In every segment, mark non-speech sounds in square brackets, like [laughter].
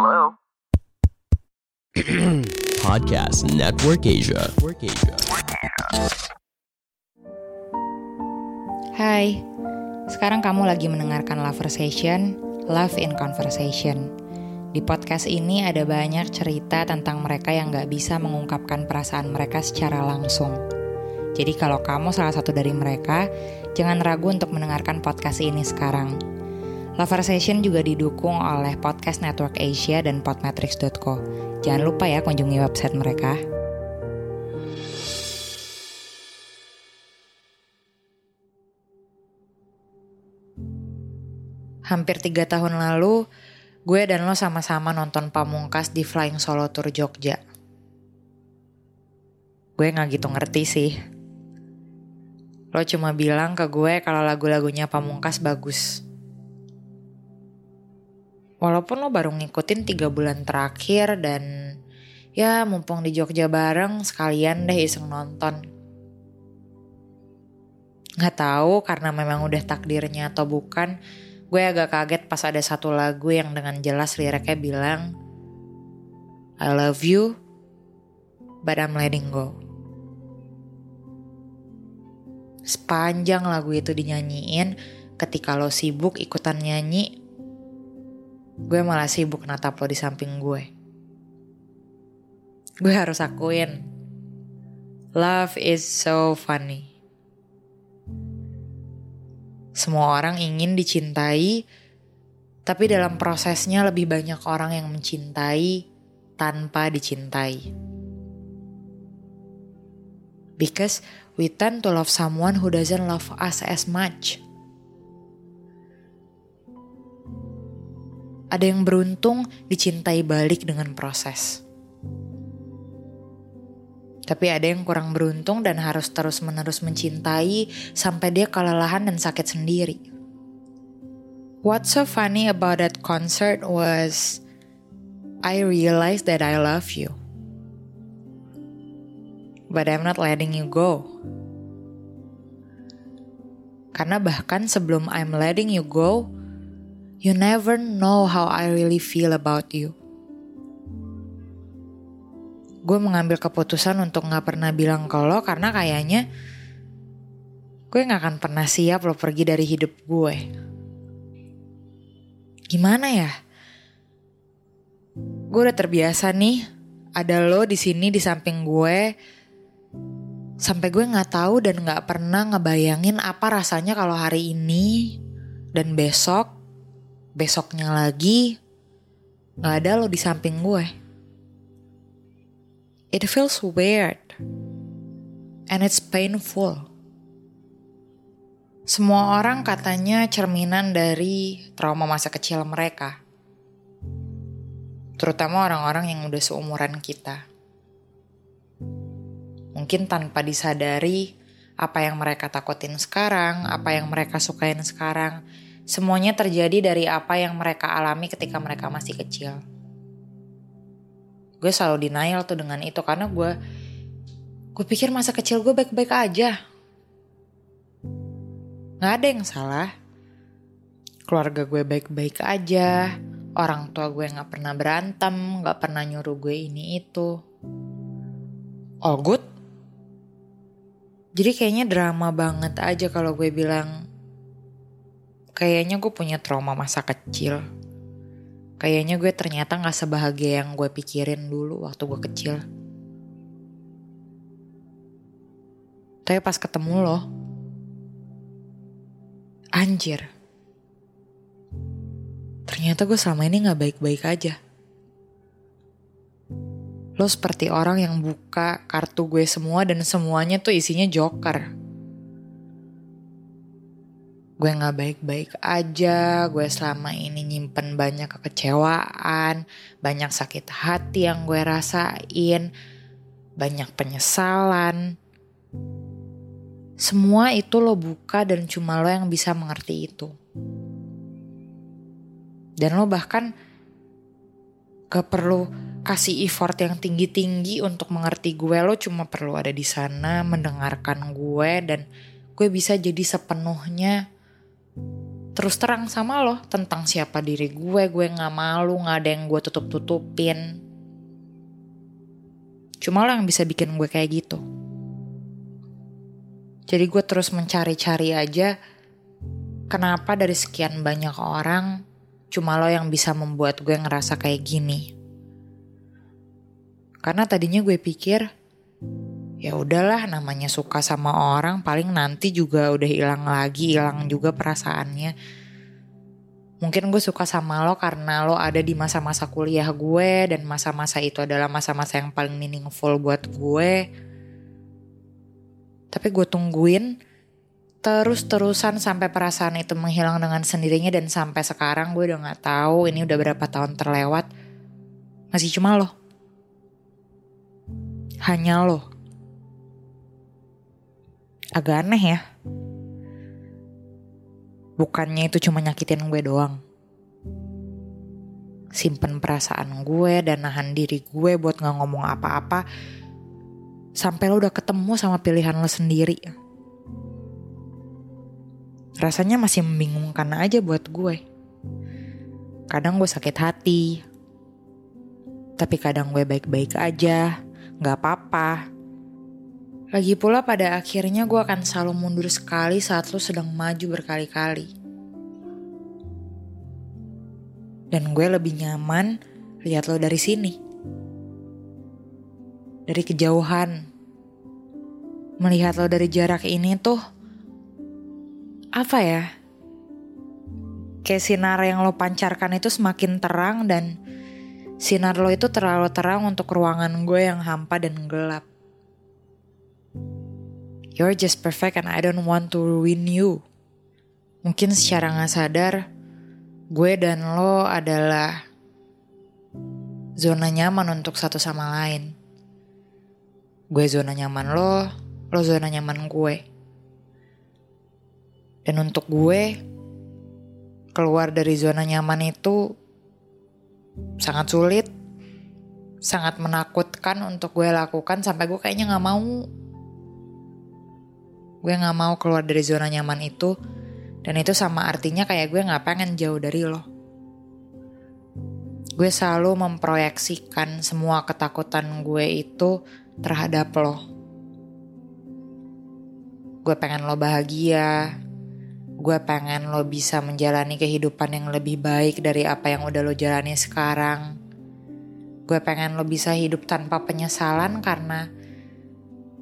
Hello? [clears throat] Podcast Network Asia. Network Asia. Hai, sekarang kamu lagi mendengarkan Loversation, Love in Conversation. Di podcast ini ada banyak cerita tentang mereka yang gak bisa mengungkapkan perasaan mereka secara langsung. Jadi kalau kamu salah satu dari mereka, jangan ragu untuk mendengarkan podcast ini sekarang. Loversation juga didukung oleh Podcast Network Asia dan podmetrics.co. Jangan lupa ya kunjungi website mereka. Hampir tiga tahun lalu, gue dan lo sama-sama nonton Pamungkas di Flying Solo Tour Jogja. Gue gak gitu ngerti sih. Lo cuma bilang ke gue kalau lagu-lagunya Pamungkas bagus. Walaupun lo baru ngikutin tiga bulan terakhir dan ya mumpung di Jogja bareng sekalian deh iseng nonton. Gak tahu karena memang udah takdirnya atau bukan, gue agak kaget pas ada satu lagu yang dengan jelas liriknya bilang I love you, but I'm letting go. Sepanjang lagu itu dinyanyiin, ketika lo sibuk ikutan nyanyi, gue malah sibuk natap lo di samping gue. Gue harus akuin, love is so funny. Semua orang ingin dicintai, tapi dalam prosesnya lebih banyak orang yang mencintai tanpa dicintai. Because we tend to love someone who doesn't love us as much. Ada yang beruntung dicintai balik dengan proses. Tapi ada yang kurang beruntung dan harus terus-menerus mencintai sampai dia kelelahan dan sakit sendiri. What's so funny about that concert was I realized that I love you. But I'm not letting you go. Karena bahkan sebelum I'm letting you go, you never know how I really feel about you gue mengambil keputusan untuk gak pernah bilang ke lo karena kayaknya gue gak akan pernah siap lo pergi dari hidup gue. Gimana ya? Gue udah terbiasa nih ada lo di sini di samping gue sampai gue nggak tahu dan nggak pernah ngebayangin apa rasanya kalau hari ini dan besok besoknya lagi nggak ada lo di samping gue. It feels weird. And it's painful. Semua orang katanya cerminan dari trauma masa kecil mereka. Terutama orang-orang yang udah seumuran kita. Mungkin tanpa disadari apa yang mereka takutin sekarang, apa yang mereka sukain sekarang, semuanya terjadi dari apa yang mereka alami ketika mereka masih kecil. Gue selalu denial tuh dengan itu karena gue gue pikir masa kecil gue baik-baik aja. Nggak ada yang salah. Keluarga gue baik-baik aja. Orang tua gue nggak pernah berantem nggak pernah nyuruh gue ini itu. All good. Jadi kayaknya drama banget aja kalau gue bilang kayaknya gue punya trauma masa kecil Kayaknya gue ternyata gak sebahagia yang gue pikirin dulu waktu gue kecil. Tapi pas ketemu lo, anjir. Ternyata gue selama ini gak baik-baik aja. Lo seperti orang yang buka kartu gue semua dan semuanya tuh isinya joker. Gue gak baik-baik aja, gue selama ini nyimpen banyak kekecewaan, banyak sakit hati yang gue rasain, banyak penyesalan. Semua itu lo buka dan cuma lo yang bisa mengerti itu. Dan lo bahkan gak perlu kasih effort yang tinggi-tinggi untuk mengerti gue. Lo cuma perlu ada di sana mendengarkan gue dan gue bisa jadi sepenuhnya terus terang sama lo tentang siapa diri gue, gue gak malu, gak ada yang gue tutup-tutupin. Cuma lo yang bisa bikin gue kayak gitu. Jadi gue terus mencari-cari aja kenapa dari sekian banyak orang cuma lo yang bisa membuat gue ngerasa kayak gini. Karena tadinya gue pikir ya udahlah namanya suka sama orang paling nanti juga udah hilang lagi hilang juga perasaannya. Mungkin gue suka sama lo karena lo ada di masa-masa kuliah gue dan masa-masa itu adalah masa-masa yang paling meaningful buat gue. Tapi gue tungguin terus-terusan sampai perasaan itu menghilang dengan sendirinya dan sampai sekarang gue udah nggak tahu ini udah berapa tahun terlewat. Masih cuma lo. Hanya lo agak aneh ya. Bukannya itu cuma nyakitin gue doang. Simpen perasaan gue dan nahan diri gue buat gak ngomong apa-apa. Sampai lo udah ketemu sama pilihan lo sendiri. Rasanya masih membingungkan aja buat gue. Kadang gue sakit hati. Tapi kadang gue baik-baik aja. Gak apa-apa lagi pula pada akhirnya gue akan selalu mundur sekali saat lo sedang maju berkali-kali. Dan gue lebih nyaman lihat lo dari sini. Dari kejauhan. Melihat lo dari jarak ini tuh apa ya? Kayak sinar yang lo pancarkan itu semakin terang dan sinar lo itu terlalu terang untuk ruangan gue yang hampa dan gelap. You're just perfect and I don't want to ruin you. Mungkin secara gak sadar, gue dan lo adalah zona nyaman untuk satu sama lain. Gue zona nyaman lo, lo zona nyaman gue. Dan untuk gue, keluar dari zona nyaman itu sangat sulit, sangat menakutkan untuk gue lakukan sampai gue kayaknya gak mau Gue gak mau keluar dari zona nyaman itu, dan itu sama artinya kayak gue gak pengen jauh dari lo. Gue selalu memproyeksikan semua ketakutan gue itu terhadap lo. Gue pengen lo bahagia, gue pengen lo bisa menjalani kehidupan yang lebih baik dari apa yang udah lo jalani sekarang. Gue pengen lo bisa hidup tanpa penyesalan karena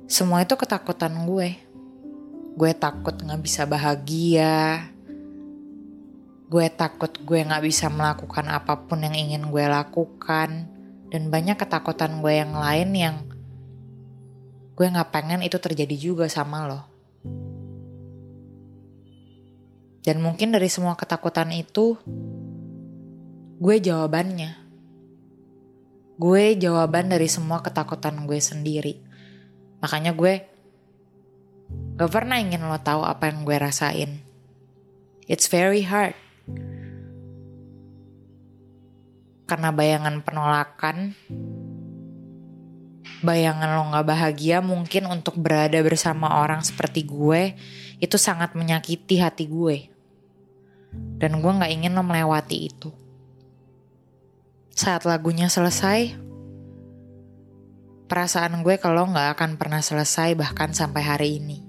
semua itu ketakutan gue. Gue takut gak bisa bahagia. Gue takut gue gak bisa melakukan apa pun yang ingin gue lakukan. Dan banyak ketakutan gue yang lain yang gue gak pengen itu terjadi juga sama lo. Dan mungkin dari semua ketakutan itu, gue jawabannya. Gue jawaban dari semua ketakutan gue sendiri. Makanya gue Gak pernah ingin lo tahu apa yang gue rasain. It's very hard. Karena bayangan penolakan, bayangan lo gak bahagia mungkin untuk berada bersama orang seperti gue, itu sangat menyakiti hati gue. Dan gue gak ingin lo melewati itu. Saat lagunya selesai, perasaan gue kalau gak akan pernah selesai bahkan sampai hari ini.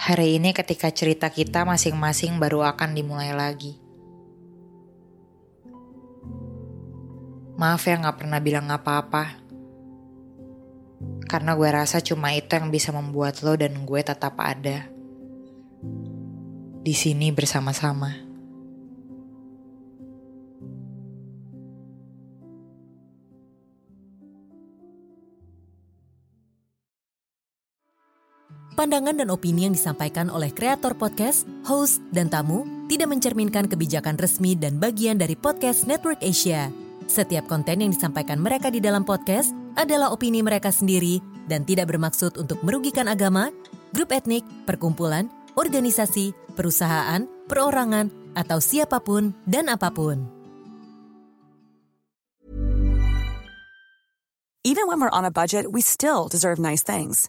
Hari ini ketika cerita kita masing-masing baru akan dimulai lagi. Maaf ya gak pernah bilang apa-apa. Karena gue rasa cuma itu yang bisa membuat lo dan gue tetap ada. Di sini bersama-sama. Pandangan dan opini yang disampaikan oleh kreator podcast, host, dan tamu tidak mencerminkan kebijakan resmi dan bagian dari podcast Network Asia. Setiap konten yang disampaikan mereka di dalam podcast adalah opini mereka sendiri dan tidak bermaksud untuk merugikan agama, grup etnik, perkumpulan, organisasi, perusahaan, perorangan, atau siapa pun dan apa pun. Even when we're on a budget, we still deserve nice things.